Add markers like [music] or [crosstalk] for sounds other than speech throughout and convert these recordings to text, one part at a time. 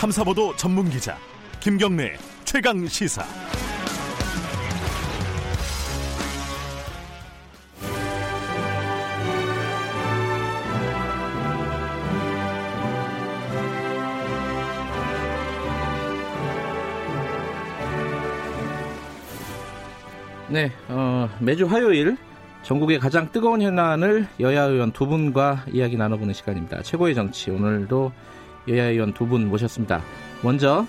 탐사보도 전문 기자 김경래 최강 시사. 네, 어, 매주 화요일 전국의 가장 뜨거운 현안을 여야 의원 두 분과 이야기 나눠보는 시간입니다. 최고의 정치 오늘도 여야 의원 두 분 모셨습니다. 먼저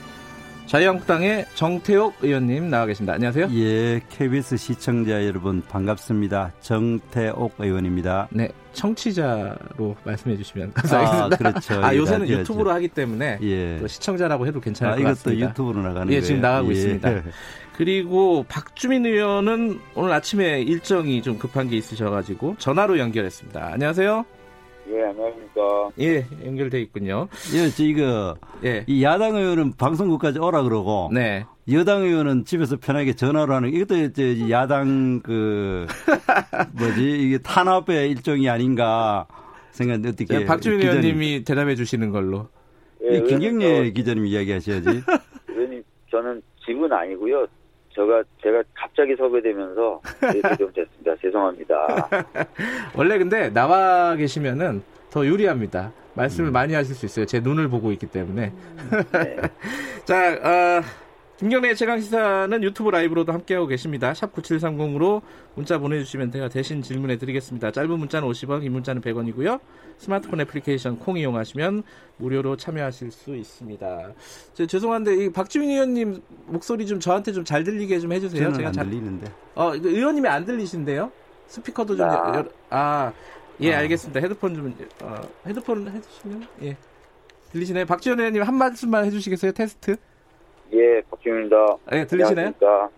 자유한국당의 정태옥 의원님 나와 계십니다. 안녕하세요. 예, KBS 시청자 여러분 반갑습니다. 정태옥 의원입니다. 네, 청취자로 말씀해 주시면 감사하겠습니다. 아, 그렇죠. 아, 요새는 유튜브로 하기 때문에 예. 또 시청자라고 해도 괜찮을 아, 것 같습니다. 이것도 유튜브로 나가는 예, 거예요. 지금 나가고 예. 있습니다. [laughs] 그리고 박주민 의원은 오늘 아침에 일정이 좀 급한 게 있으셔가지고 전화로 연결했습니다. 안녕하세요. 예, 안녕하십니까. 예, 연결돼 있군요. 예, 저 이거 예, 이 야당 의원은 방송국까지 오라 그러고 네. 여당 의원은 집에서 편하게 전화로 하는 이것도 이제 야당 그 [laughs] 뭐지 이게 탄압의 일종이 아닌가 생각하는데 어떻게 자, 박주민 기자님, 의원님이 대답해 주시는 걸로. 예, 이 김경래 기자님 이야기하셔야지. 저, [laughs] 의원님, 저는 집은 아니고요. 제가 제가 갑자기 섭외되면서 이렇게 [laughs] 좀 됐습니다. 죄송합니다. [laughs] 원래 근데 나와 계시면은 더 유리합니다. 말씀을 음. 많이 하실 수 있어요. 제 눈을 보고 있기 때문에. 네. [laughs] 자, 어, 김경래 최강시사는 유튜브 라이브로도 함께하고 계십니다. 샵 9730으로 문자 보내주시면 제가 대신 질문해 드리겠습니다. 짧은 문자는 50원, 긴 문자는 100원이고요. 스마트폰 애플리케이션 콩 이용하시면 무료로 참여하실 수 있습니다. 저, 죄송한데 이 박주민 의원님 목소리 좀 저한테 좀 잘 들리게 좀 해주세요. 저는 안 잘- 들리는데. 어, 의원님이 안 들리신데요? 스피커도 좀, 아. 열- 아, 예, 아. 알겠습니다. 헤드폰 좀, 어, 헤드폰 해주시면, 예. 들리시나요? 박지원 의원님 한 말씀만 해주시겠어요? 테스트? 예, 박주민입니다. 예, 들리시나요? 안 들려.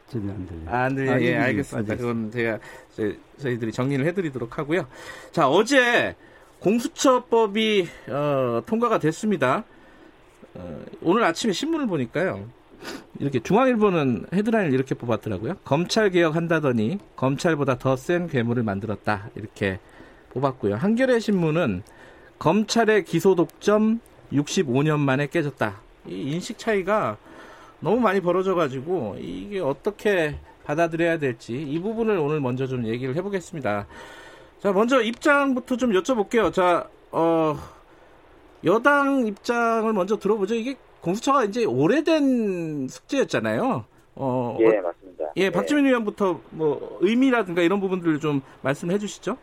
아, 안 들려요. 아, 예, 이게 알겠습니다. 그건 제가, 저, 저희 들이 정리를 해드리도록 하고요. 자, 어제 공수처법이, 어, 통과가 됐습니다. 어, 오늘 아침에 신문을 보니까요. 이렇게 중앙일보는 헤드라인을 이렇게 뽑았더라고요. 검찰 개혁 한다더니 검찰보다 더 센 괴물을 만들었다. 이렇게 뽑았고요. 한겨레 신문은 검찰의 기소 독점 65년 만에 깨졌다. 이 인식 차이가 너무 많이 벌어져가지고 이게 어떻게 받아들여야 될지 이 부분을 오늘 먼저 좀 얘기를 해보겠습니다. 자, 먼저 입장부터 좀 여쭤볼게요. 자, 어, 여당 입장을 먼저 들어보죠. 이게 공수처가 이제 오래된 숙제였잖아요. 어, 예, 어, 맞습니다. 예, 박주민 의원부터 뭐 의미라든가 이런 부분들을 좀 말씀해 주시죠.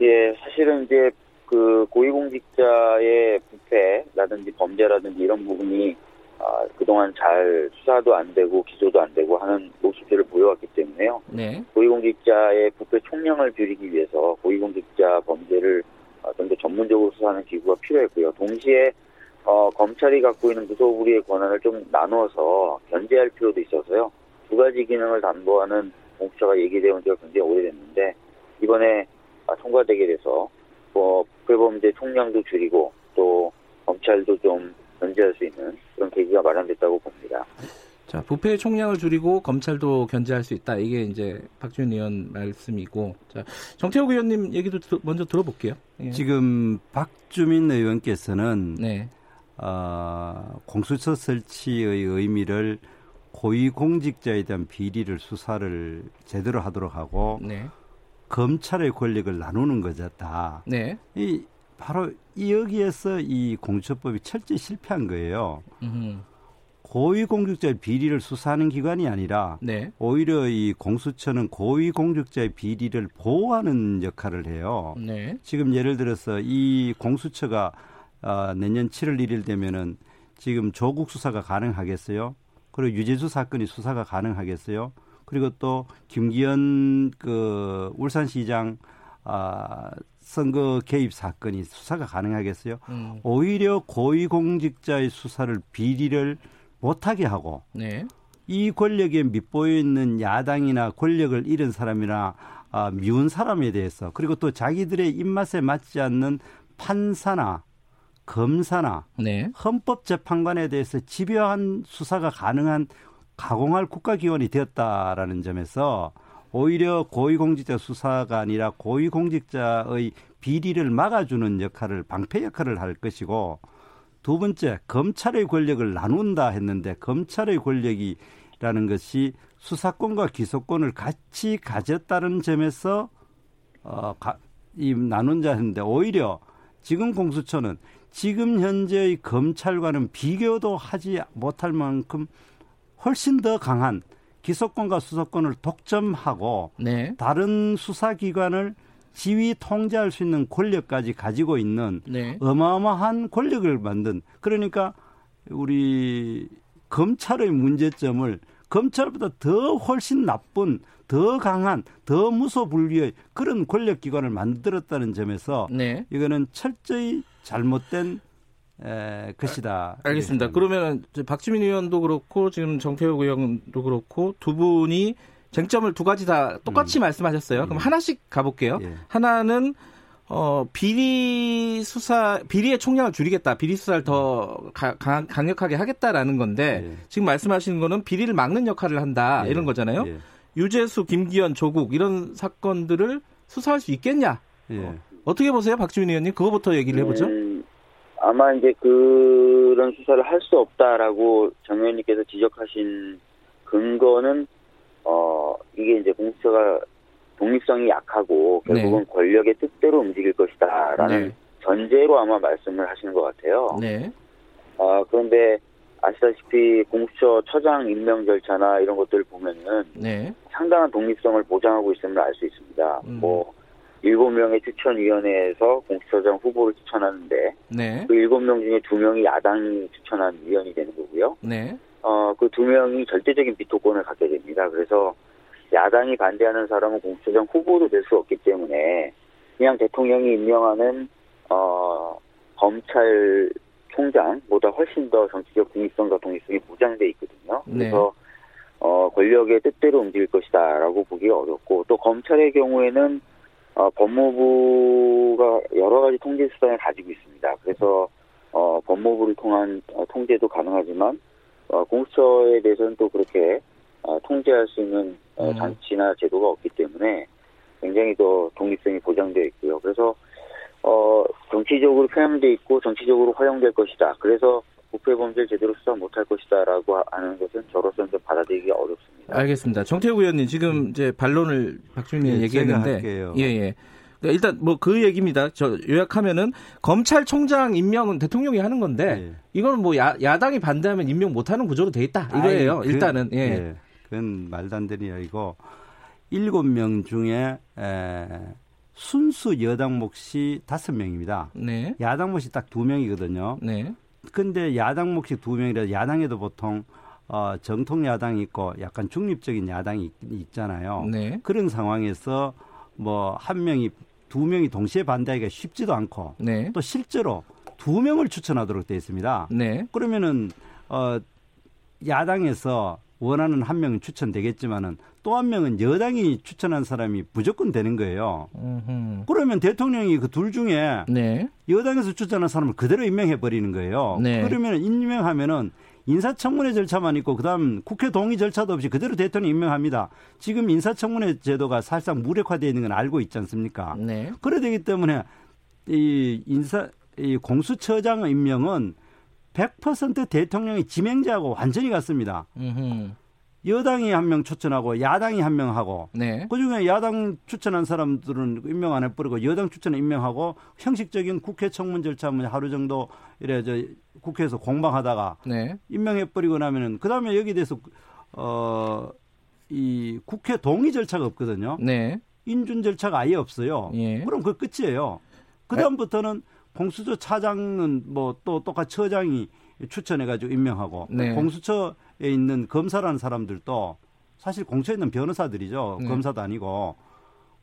예, 사실은 이제 그 고위공직자의 부패라든지 범죄라든지 이런 부분이 아, 그동안 잘 수사도 안 되고 기소도 안 되고 하는 모습들을 보여왔기 때문에요. 네, 고위공직자의 부패 총량을 줄이기 위해서 고위공직자 범죄를 어, 좀더 전문적으로 수사하는 기구가 필요했고요. 동시에 어, 검찰이 갖고 있는 무소불위의 권한을 좀 나누어서 견제할 필요도 있어서요. 두 가지 기능을 담보하는 공수처가 얘기되어 온 지가 굉장히 오래됐는데 이번에 아, 통과되게 돼서 뭐 부패범죄 총량도 줄이고 또 검찰도 좀 견제할 수 있는 그런 계기가 마련됐다고 봅니다. 자 부패 총량을 줄이고 검찰도 견제할 수 있다. 이게 이제 박주민 의원 말씀이고, 자 정태욱 의원님 얘기도 들- 먼저 들어볼게요. 예. 지금 박주민 의원께서는 네, 어, 공수처 설치의 의미를 고위공직자에 대한 비리를 수사를 제대로 하도록 하고 네, 검찰의 권력을 나누는 거다. 네, 이 바로 이 여기에서 이 공수처법이 철저히 실패한 거예요. 음, 고위공직자의 비리를 수사하는 기관이 아니라 네, 오히려 이 공수처는 고위공직자의 비리를 보호하는 역할을 해요. 네, 지금 예를 들어서 이 공수처가 어, 내년 7월 1일 되면은 지금 조국 수사가 가능하겠어요? 그리고 유재수 사건이 수사가 가능하겠어요? 그리고 또 김기현 그 울산시장 아, 선거 개입 사건이 수사가 가능하겠어요? 음, 오히려 고위공직자의 수사를 비리를 못하게 하고 네, 이 권력에 밑보여 있는 야당이나 권력을 잃은 사람이나 아, 미운 사람에 대해서 그리고 또 자기들의 입맛에 맞지 않는 판사나 검사나 네, 헌법재판관에 대해서 집요한 수사가 가능한 가공할 국가기관이 되었다라는 점에서 오히려 고위공직자 수사가 아니라 고위공직자의 비리를 막아주는 역할을 방패 역할을 할 것이고 두 번째 검찰의 권력을 나눈다 했는데 검찰의 권력이라는 것이 수사권과 기소권을 같이 가졌다는 점에서 어, 가, 이 나눈 자 했는데 오히려 지금 공수처는 지금 현재의 검찰과는 비교도 하지 못할 만큼 훨씬 더 강한 기소권과 수사권을 독점하고 네. 다른 수사기관을 지휘 통제할 수 있는 권력까지 가지고 있는 네. 어마어마한 권력을 만든 그러니까 우리 검찰의 문제점을 검찰보다 더 훨씬 나쁜 더 강한 더 무소불위의 그런 권력기관을 만들었다는 점에서 네. 이거는 철저히 잘못된 에, 것이다. 알겠습니다. 이렇게 그러면 박지민 의원도 그렇고 지금 정태욱 의원도 그렇고 두 분이 쟁점을 두 가지 다 똑같이 말씀하셨어요. 그럼 하나씩 가볼게요. 예. 하나는 어, 비리 수사 비리의 총량을 줄이겠다. 비리 수사를 더 가- 강, 강력하게 하겠다라는 건데 예. 지금 말씀하시는 거는 비리를 막는 역할을 한다 예. 이런 거잖아요. 예. 유재수, 김기현, 조국 이런 사건들을 수사할 수 있겠냐? 예. 어떻게 보세요, 박지민 의원님? 그거부터 얘기를 해보죠. 음, 아마 이제 그런 수사를 할 수 없다라고 정 의원님께서 지적하신 근거는 어 이게 이제 공수처가 독립성이 약하고 결국은 권력의 뜻대로 움직일 것이다라는 네. 전제로 아마 말씀을 하시는 것 같아요. 네, 아 그런데 아시다시피 공수처 처장 임명 절차나 이런 것들을 보면은 네, 상당한 독립성을 보장하고 있음을 알 수 있습니다. 음. 뭐 일곱 명의 추천위원회에서 공수처장 후보를 추천하는데 네, 그 일곱 명 중에 두 명이 야당이 추천한 위원이 되는 거고요. 네, 어, 그 두 명이 절대적인 비토권을 갖게 됩니다. 그래서 야당이 반대하는 사람은 공수처장 후보도 될 수 없기 때문에 그냥 대통령이 임명하는 어, 검찰 총장보다 훨씬 더 정치적 중립성과 독립성이 보장돼 있거든요. 네. 그래서 어, 권력의 뜻대로 움직일 것이다라고 보기가 어렵고 또 검찰의 경우에는 어, 법무부가 여러 가지 통제 수단을 가지고 있습니다. 그래서 어, 법무부를 통한 어, 통제도 가능하지만 어, 공수처에 대해서는 또 그렇게 어, 통제할 수 있는 어, 음. 장치나 제도가 없기 때문에 굉장히 더 독립성이 보장되어 있고요. 그래서 어, 정치적으로 편향돼 있고 정치적으로 활용될 것이다. 그래서 부패 범죄를 제대로 수사 못할 것이다라고 하는 것은 저로서는 좀 받아들이기가 어렵습니다. 알겠습니다. 정태욱 의원님 지금 이제 반론을 박주민 의원이 예, 얘기했는데, 할게요. 예, 예. 그러니까 일단 뭐 그 얘기입니다. 저 요약하면은 검찰총장 임명은 대통령이 하는 건데 예. 이거는 뭐 야, 야당이 반대하면 임명 못하는 구조로 돼 있다 이거예요. 아이, 그- 일단은 예. 그건 말도 안 되는 이야기고 일곱 명 중에 에, 순수 여당 몫이 다섯 명입니다. 네, 야당 몫이 딱 두 명이거든요. 네, 근데 야당 몫이 두 명이라 야당에도 보통 어, 정통 야당이 있고 약간 중립적인 야당이 있, 있잖아요. 네, 그런 상황에서 뭐 한 명이 두 명이 동시에 반대하기가 쉽지도 않고 네, 또 실제로 두 명을 추천하도록 되어 있습니다. 네, 그러면은 어 야당에서 원하는 한 명은 추천되겠지만은 또 한 명은 여당이 추천한 사람이 무조건 되는 거예요. 음흠. 그러면 대통령이 그 둘 중에 네, 여당에서 추천한 사람을 그대로 임명해 버리는 거예요. 네. 그러면 임명하면은 인사청문회 절차만 있고 그다음 국회 동의 절차도 없이 그대로 대통령 임명합니다. 지금 인사청문회 제도가 사실상 무력화되어 있는 건 알고 있지 않습니까? 네, 그래 되기 때문에 이 인사 이 공수처장 임명은 100% 대통령이 지명자하고 완전히 같습니다. 음흠. 여당이 한 명 추천하고 야당이 한 명 하고 네, 그중에 야당 추천한 사람들은 임명 안 해버리고 여당 추천은 임명하고 형식적인 국회 청문 절차 뭐 하루 정도 이래 저 국회에서 공방하다가 네, 임명해버리고 나면은 그 다음에 여기 대해서 어 이 국회 동의 절차가 없거든요. 네, 인준 절차가 아예 없어요. 예. 그럼 그 끝이에요. 그 다음부터는 공수처 차장은 뭐 또 똑같이 처장이 추천해가지고 임명하고 네. 공수처에 있는 검사라는 사람들도 사실 공처에 있는 변호사들이죠. 네. 검사도 아니고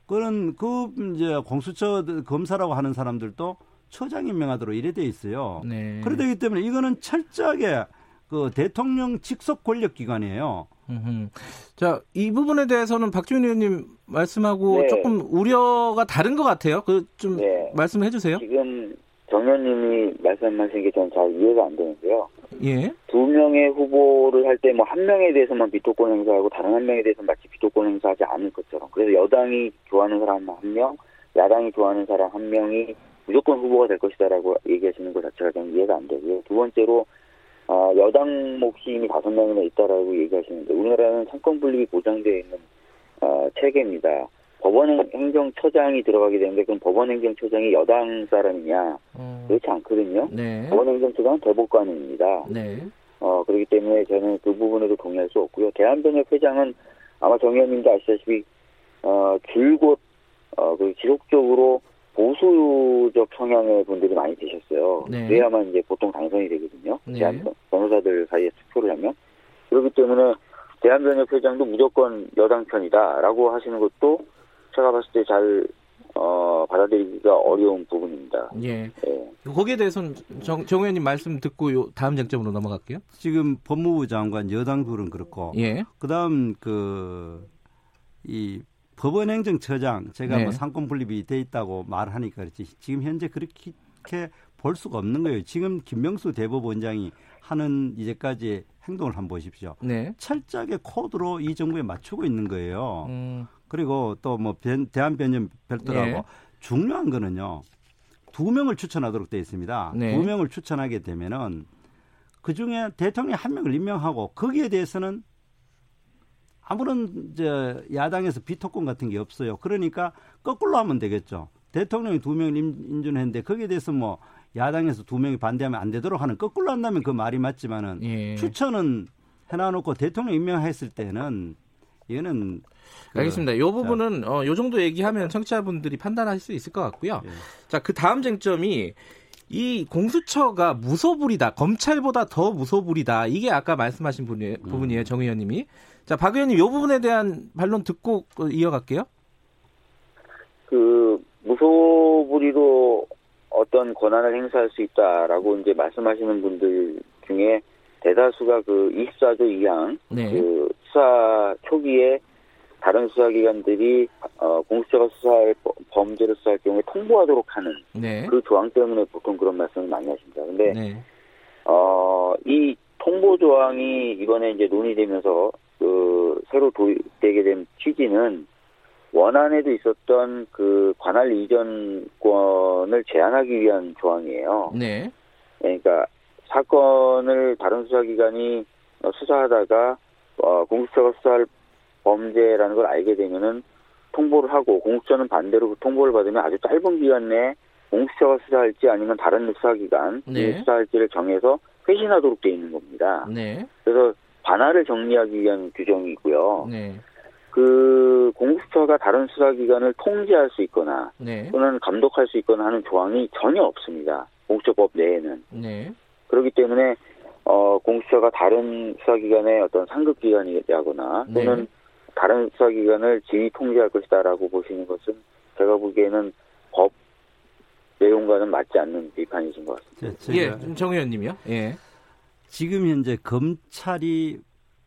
그런 그 이제 공수처 검사라고 하는 사람들도 처장 임명하도록 이래 돼 있어요. 네. 그러기 때문에 이거는 철저하게 그 대통령 직속 권력 기관이에요. 음흠. 자, 이 부분에 대해서는 박지훈 의원님 말씀하고 네. 조금 우려가 다른 것 같아요. 그좀 네. 말씀해 주세요. 지금 정 의원님이 말씀하신 게 저는 잘 이해가 안 되는데요. 예. 두 명의 후보를 할 때 뭐 한 명에 대해서만 비토권 행사하고 다른 한 명에 대해서는 마치 비토권 행사하지 않을 것처럼 그래서 여당이 좋아하는 사람 한 명, 야당이 좋아하는 사람 한 명이 무조건 후보가 될 것이다라고 얘기하시는 것 자체가 좀 이해가 안 되고요. 두 번째로 어, 여당 몫이 이미 다섯 명이나 있다라고 얘기하시는데 우리나라는 상권 분립이 보장되어 있는 어, 체계입니다. 법원 행정처장이 들어가게 되는데 그럼 법원 행정처장이 여당 사람이냐 어, 그렇지 않거든요. 네. 법원 행정처장은 대법관입니다. 네. 어, 그렇기 때문에 저는 그 부분에도 동의할 수 없고요. 대한변협 회장은 아마 정 의원님도 아시다시피, 어, 줄곧, 어, 그 지속적으로 보수적 성향의 분들이 많이 계셨어요. 네. 그래야만 이제 보통 당선이 되거든요. 네. 대한 변호사들 사이에 투표를 하면. 그렇기 때문에 대한변협 회장도 무조건 여당 편이다라고 하시는 것도 제가 봤을 때 잘, 어, 받아들이기가 어려운 부분입니다. 예. 예. 거기에 대해서는 정, 정 의원님 말씀 듣고 요 다음 쟁점으로 넘어갈게요. 지금 법무부 장관 여당 둘은 그렇고 예. 그다음 그 이 법원행정처장 제가 네. 뭐 상권 분립이 돼 있다고 말하니까 그렇지 지금 현재 그렇게 볼 수가 없는 거예요. 지금 김명수 대법원장이 하는 이제까지 행동을 한번 보십시오. 네. 철저하게 코드로 이 정부에 맞추고 있는 거예요. 음, 그리고 또 뭐 대한변협 별도라고 예. 중요한 거는요. 두 명을 추천하도록 되어 있습니다. 네. 두 명을 추천하게 되면은 그 중에 대통령 한 명을 임명하고 거기에 대해서는 아무런 저 야당에서 비토권 같은 게 없어요. 그러니까 거꾸로 하면 되겠죠. 대통령이 두 명을 임- 인준했는데 거기에 대해서 뭐 야당에서 두 명이 반대하면 안 되도록 하는 거꾸로 한다면 그 말이 맞지만은 예. 추천은 해놔놓고 대통령 임명했을 때는 이거는 그- 알겠습니다. 이 부분은 어, 요 정도 얘기하면 청취자분들이 판단하실 수 있을 것 같고요. 예. 자, 그 다음 쟁점이 이 공수처가 무소불이다. 검찰보다 더 무소불이다. 이게 아까 말씀하신 분이, 부분이에요. 정 의원님이. 자, 박 의원님 이 부분에 대한 반론 듣고 어, 이어갈게요. 그 무소불위로 어떤 권한을 행사할 수 있다라고 이제 말씀하시는 분들 중에 대다수가 그 24조 2항 네. 그 수사 초기에 다른 수사기관들이 어, 공수처가 수사할 버- 범죄를 수사할 경우에 통보하도록 하는 네. 그 조항 때문에 보통 그런 말씀을 많이 하십니다. 근데 네. 어, 이 통보 조항이 이번에 이제 논의되면서 그 새로 도입되게 된 취지는 원안에도 있었던 그 관할 이전권을 제한하기 위한 조항이에요. 네. 그러니까 사건을 다른 수사기관이 어, 수사하다가 어, 공수처가 수사할 범죄라는 걸 알게 되면은 통보를 하고 공수처는 반대로 그 통보를 받으면 아주 짧은 기간 내에 공수처가 수사할지 아니면 다른 수사기관이 네. 수사할지를 정해서 회신하도록 돼 있는 겁니다. 네. 그래서 관할을 정리하기 위한 규정이고요. 네. 그 공수처가 다른 수사기관을 통제할 수 있거나 네. 또는 감독할 수 있거나 하는 조항이 전혀 없습니다. 공수처법 내에는. 네. 그렇기 때문에 어, 공수처가 다른 수사기관의 어떤 상급기관이라거나 또는 네. 다른 수사기관을 지휘 통제할 것이다라고 보시는 것은 제가 보기에는 법 내용과는 맞지 않는 비판이신 것 같습니다. 예, 좀정 의원님이요. 예. 지금 현재 검찰이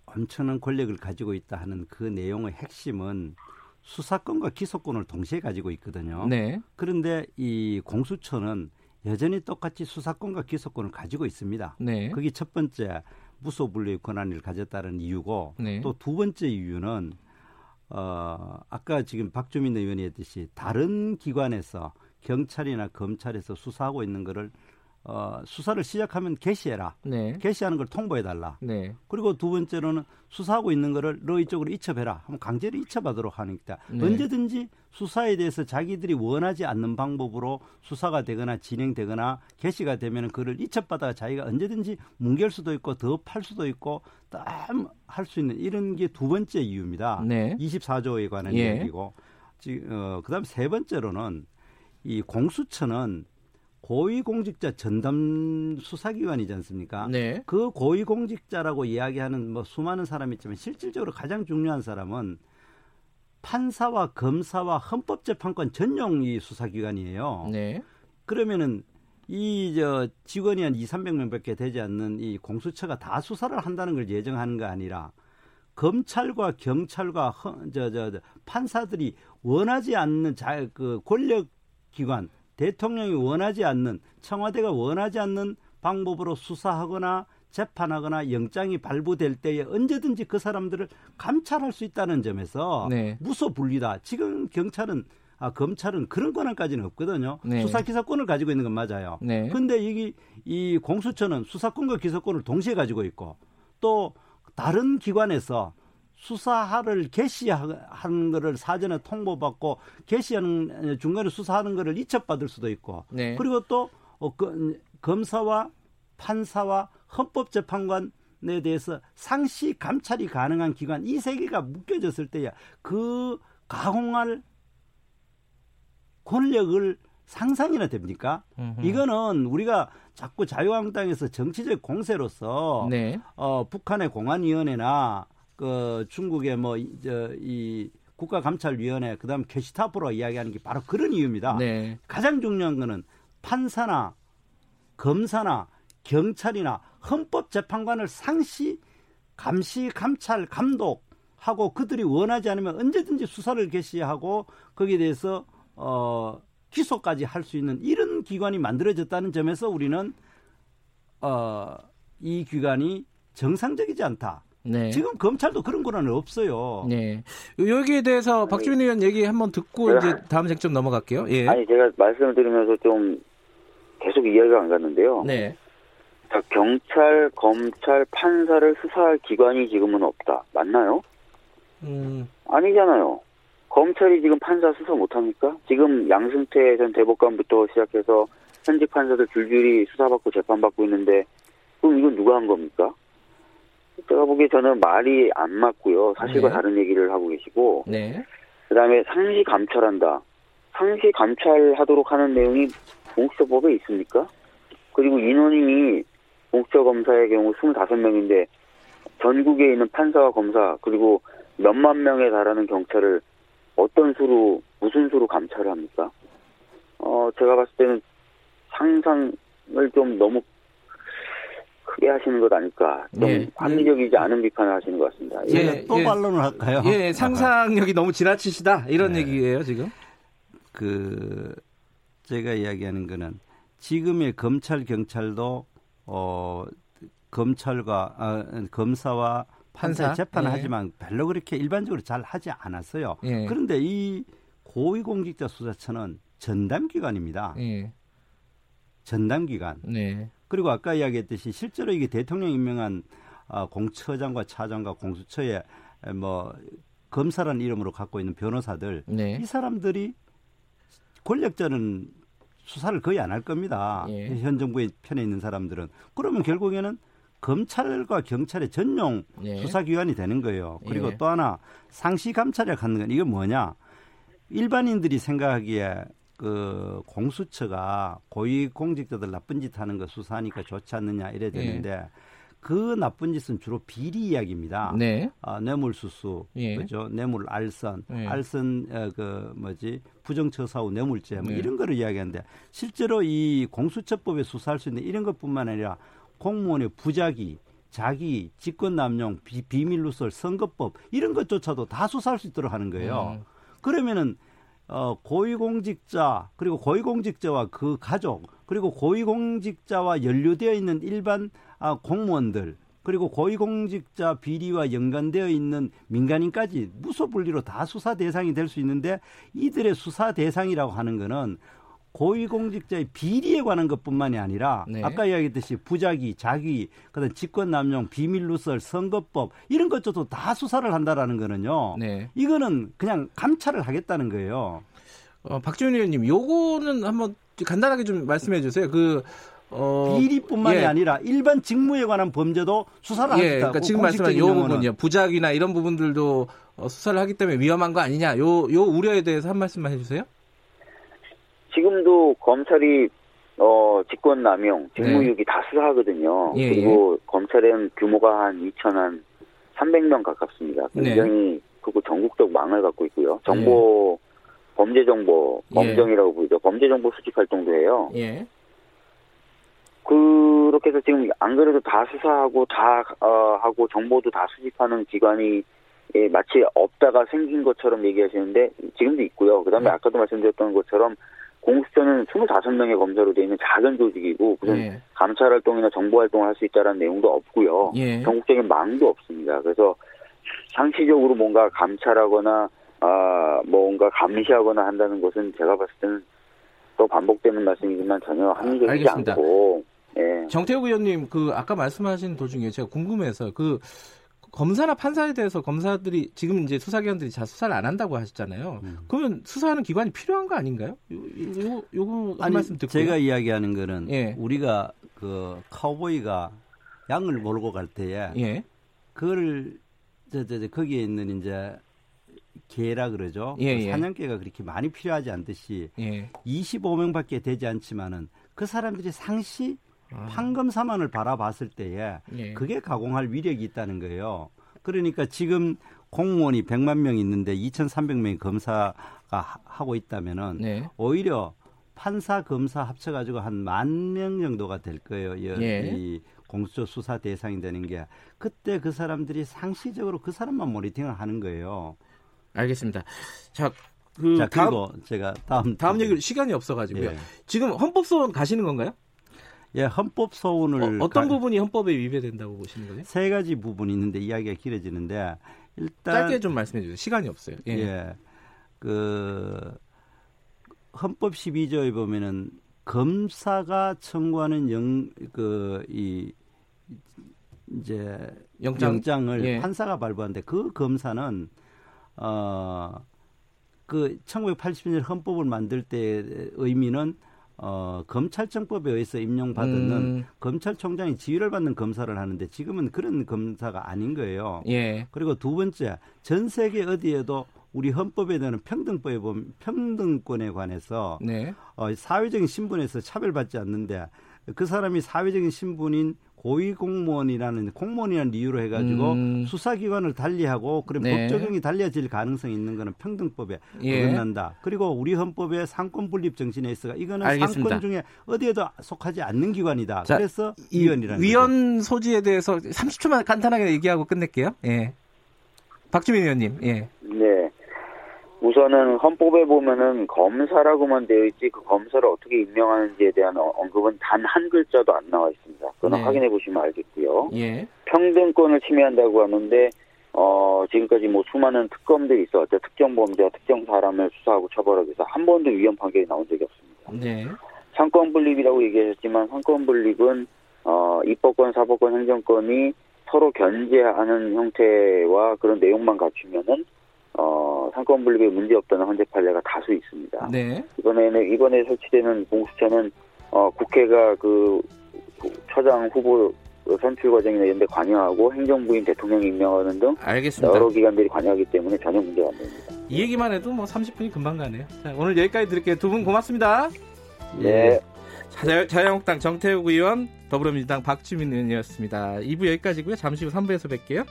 엄청난 권력을 가지고 있다 하는 그 내용의 핵심은 수사권과 기소권을 동시에 가지고 있거든요. 네. 그런데 이 공수처는 여전히 똑같이 수사권과 기소권을 가지고 있습니다. 네. 그게 첫 번째 무소불위의 권한을 가졌다는 이유고 네. 또두 번째 이유는 어 아까 지금 박주민 의원이 했듯이 다른 기관에서 경찰이나 검찰에서 수사하고 있는 거를 어 수사를 시작하면 개시해라. 네. 개시하는 걸 통보해 달라. 네. 그리고 두 번째로는 수사하고 있는 거를 너 이쪽으로 이첩해라. 하면 강제로 이첩하도록 하니까 네. 언제든지 수사에 대해서 자기들이 원하지 않는 방법으로 수사가 되거나 진행되거나 개시가 되면 그를 이첩받아가 자기가 언제든지 뭉갤 수도 있고 더 팔 수도 있고 땀할 수 있는 이런 게 두 번째 이유입니다. 네. 24조에 관한 예. 지- 어, 그 다음 세 번째로는 이 공수처는 고위공직자 전담 수사기관이지 않습니까? 네. 그 고위공직자라고 이야기하는 뭐 수많은 사람이 있지만 실질적으로 가장 중요한 사람은 판사와 검사와 헌법재판관 전용 이 수사기관이에요. 네. 그러면은 이 저 직원이 한 2, 300명밖에 되지 않는 이 공수처가 다 수사를 한다는 걸 예정하는 거 아니라 검찰과 경찰과 저저 판사들이 원하지 않는 자 그 권력 기관 대통령이 원하지 않는 청와대가 원하지 않는 방법으로 수사하거나 재판하거나 영장이 발부될 때에 언제든지 그 사람들을 감찰할 수 있다는 점에서 네. 무소불위다. 지금 경찰은 아, 검찰은 그런 권한까지는 없거든요. 네. 수사 기소권을 가지고 있는 건 맞아요. 네. 근데 이게 이 공수처는 수사권과 기소권을 동시에 가지고 있고 또 다른 기관에서 수사를 개시하는 거를 사전에 통보받고 개시하는 중간에 수사하는 거를 이첩받을 수도 있고 네. 그리고 또 어, 그, 검사와 판사와 헌법재판관 에 대해서 상시 감찰이 가능한 기관 이 세 개가 묶여졌을 때야 그 가공할 권력을 상상이나 됩니까? 음흠. 이거는 우리가 자꾸 자유한국당에서 정치적 공세로서 네. 어, 북한의 공안위원회나 그 중국의 뭐이 국가감찰위원회 그다음 게시타프로 이야기하는 게 바로 그런 이유입니다. 네. 가장 중요한 거는 판사나 검사나 경찰이나 헌법재판관을 상시 감시 감찰 감독하고 그들이 원하지 않으면 언제든지 수사를 개시하고 거기에 대해서 어 기소까지 할 수 있는 이런 기관이 만들어졌다는 점에서 우리는 어 이 기관이 정상적이지 않다. 네. 지금 검찰도 그런 권한은 없어요. 네. 여기에 대해서 박지민 의원 얘기 한번 듣고 제가- 이제 다음 쟁점 넘어갈게요. 예. 아니 제가 말씀을 드리면서 좀 계속 이해가 안 갔는데요. 네. 자, 경찰, 검찰, 판사를 수사할 기관이 지금은 없다. 맞나요? 음, 아니잖아요. 검찰이 지금 판사 수사 못합니까? 지금 양승태 전 대법관부터 시작해서 현직 판사들 줄줄이 수사받고 재판받고 있는데 그럼 이건 누가 한 겁니까? 제가 보기에 저는 말이 안 맞고요. 사실과 네. 다른 얘기를 하고 계시고 네. 그 다음에 상시 감찰한다. 상시 감찰하도록 하는 내용이 공수처법에 있습니까? 그리고 인원이 공수처 검사의 경우 25명인데 전국에 있는 판사와 검사 그리고 몇만 명에 달하는 경찰을 어떤 수로 무슨 수로 감찰을 합니까? 어 제가 봤을 때는 상상을 좀 너무 크게 하시는 것 아닐까. 좀 예. 합리적이지 않은 비판을 하시는 것 같습니다. 예. 제가 또 예. 반론을 할까요? 예, 상상력이 너무 지나치시다. 이런 네. 얘기예요, 지금. 그 제가 이야기하는 거는 지금의 검찰 경찰도 어 검찰과 아, 검사와 판사 판사? 재판을 예. 하지만 별로 그렇게 일반적으로 잘 하지 않았어요. 예. 그런데 이 고위공직자 수사처는 전담 기관입니다. 예. 전담 기관. 네. 그리고 아까 이야기했듯이 실제로 이게 대통령 임명한 아, 공처장과 차장과 공수처의 에, 뭐 검사라는 이름으로 갖고 있는 변호사들 네. 이 사람들이 권력자는 수사를 거의 안 할 겁니다. 예. 현 정부의 편에 있는 사람들은 그러면 결국에는 검찰과 경찰의 전용 예. 수사기관이 되는 거예요. 그리고 예. 또 하나 상시 감찰이라고 하는 건 이건 뭐냐? 일반인들이 생각하기에 그 공수처가 고위 공직자들 나쁜 짓 하는 거 수사하니까 좋지 않느냐 이래 되는데 그 나쁜 짓은 주로 비리 이야기입니다. 네. 아, 뇌물수수, 예. 그죠? 뇌물 알선, 예. 알선 어, 그 뭐지 부정처사 후 뇌물죄 뭐 네. 이런 거를 이야기하는데 실제로 이 공수처법에 수사할 수 있는 이런 것뿐만 아니라 공무원의 부작위, 자기, 직권남용, 비, 비밀누설, 선거법 이런 것조차도 다 수사할 수 있도록 하는 거예요. 음. 그러면은 어, 고위공직자 그리고 고위공직자와 그 가족 그리고 고위공직자와 연루되어 있는 일반 아, 공무원들 그리고 고위공직자 비리와 연관되어 있는 민간인까지 무소불리로 다 수사 대상이 될 수 있는데 이들의 수사 대상이라고 하는 거는 고위공직자의 비리에 관한 것뿐만이 아니라 네. 아까 이야기했듯이 부작위, 자기, 그다음 직권남용, 비밀누설, 선거법 이런 것조차도 다 수사를 한다라는 거는요. 네. 이거는 그냥 감찰을 하겠다는 거예요. 어, 박지원 의원님, 요거는 한번 간단하게 좀 말씀해 주세요. 그, 어. 비리뿐만이 예. 아니라 일반 직무에 관한 범죄도 수사를 예, 하겠다고. 그러니까 지금 말씀하신 요 부분이요. 부작위나 이런 부분들도 어, 수사를 하기 때문에 위험한 거 아니냐. 요, 요 우려에 대해서 한 말씀만 해주세요. 지금도 검찰이 어 직권남용, 직무유기 다 수사하거든요. 네. 예, 그리고 검찰은 규모가 한 2천 한 300명 가깝습니다. 네. 굉장히 그리고 전국적 망을 갖고 있고요. 정보 범죄 정보 예. 범정이라고 부르죠. 범죄 정보 수집 활동도 해요. 예. 그렇게 해서 지금 안 그래도 다 수사하고 다 어, 하고 정보도 다 수집하는 기관이 예, 마치 없다가 생긴 것처럼 얘기하시는데 지금도 있고요. 그다음에 네. 아까도 말씀드렸던 것처럼 공수처는 25명의 검사로 되어 있는 작은 조직이고 무슨 예. 감찰 활동이나 정보 활동을 할 수 있다는 내용도 없고요. 예. 전국적인 망도 없습니다. 그래서 상시적으로 뭔가 감찰하거나 아 뭔가 감시하거나 한다는 것은 제가 봤을 때는 또 반복되는 말씀이지만 전혀 합리적이지 알겠습니다. 않고 예. 정태욱 의원님 그 아까 말씀하신 도중에 제가 궁금해서 그 검사나 판사에 대해서 검사들이 지금 이제 수사기관들이 잘 수사를 안 한다고 하셨잖아요. 음. 그러면 수사하는 기관이 필요한 거 아닌가요? 요, 요, 아니 말씀 듣고 제가 이야기하는 거는 예. 우리가 그 카우보이가 양을 몰고 갈 때에 예. 그거를 저, 저, 저 거기에 있는 이제 개라 그러죠. 예, 그 예. 사냥개가 그렇게 많이 필요하지 않듯이 예. 25명밖에 되지 않지만은 그 사람들이 상시 아. 판검사만을 바라봤을 때에 예. 그게 가공할 위력이 있다는 거예요. 그러니까 지금 공무원이 100만 명 있는데 2,300명의 검사가 하- 하고 있다면은 네. 오히려 판사 검사 합쳐 가지고 한 만 명 정도가 될 거예요. 이, 예. 이 공수처 수사 대상이 되는 게 그때 그 사람들이 상시적으로 그 사람만 모니터링을 하는 거예요. 알겠습니다. 자, 그자 다음 그리고 제가 다음 다음 얘기를 시간이 없어 가지고요. 예. 지금 헌법소원 가시는 건가요? 예, 헌법 소원을 어, 떤 가- 부분이 헌법에 위배된다고 보시는 거예요? 세 가지 부분이 있는데 이야기가 길어지는데 일단 짧게 좀 말씀해 주세요. 시간이 없어요. 예. 예. 그 헌법 12조에 보면은 검사가 청구하는 영 그 이 이제 영장? 영장을 예. 판사가 발부하는데 그 검사는 어그 1980년 헌법을 만들 때 의미는 어 검찰청법에 의해서 임명받는 음, 검찰총장이 지휘를 받는 검사를 하는데 지금은 그런 검사가 아닌 거예요. 예. 그리고 두 번째, 전 세계 어디에도 우리 헌법에 대한 평등법에 보면 평등권에 관해서 네. 어, 사회적인 신분에서 차별받지 않는데 그 사람이 사회적인 신분인 고위공무원이라는 공무원이라는 이유로 해가지고 음. 수사기관을 달리하고 그런 네. 법 적용이 달라질 가능성이 있는 거는 평등법에 예. 어긋난다. 그리고 우리 헌법의 삼권 분립 정신에 있어가 이거는 알겠습니다. 삼권 중에 어디에도 속하지 않는 기관이다. 자, 그래서 이 위헌이라는 위헌 소지에 대해서 30초만 간단하게 얘기하고 끝낼게요. 예. 박주민 의원님. 예. 네. 우선은 헌법에 보면은 검사라고만 되어 있지 그 검사를 어떻게 임명하는지에 대한 어- 언급은 단 한 글자도 안 나와 있습니다. 그거는 네. 확인해 보시면 알겠고요. 예. 평등권을 침해한다고 하는데 어 지금까지 뭐 수많은 특검들이 있어왔죠. 특정 범죄와 특정 사람을 수사하고 처벌하기 위해서 한 번도 위헌 판결이 나온 적이 없습니다. 네. 상권 분립이라고 얘기하셨지만 상권 분립은 어 입법권, 사법권, 행정권이 서로 견제하는 형태와 그런 내용만 갖추면은 어 상권 분립에 문제 없다는 헌재 판례가 다수 있습니다. 네. 이번에는 이번에 설치되는 공수처는 어 국회가 그 처장 후보 선출 과정이나 이런 데 관여하고 행정부인 대통령 임명하는 등 알겠습니다. 여러 기관들이 관여하기 때문에 전혀 문제가 안 됩니다. 이 얘기만 해도 뭐 30분이 금방 가네요. 자, 오늘 여기까지 드릴게요. 두 분 고맙습니다. 네. 자, 자유한국당 정태욱 의원, 더불어민주당 박주민 의원이었습니다. 2부 여기까지고요. 잠시 후 3부에서 뵐게요.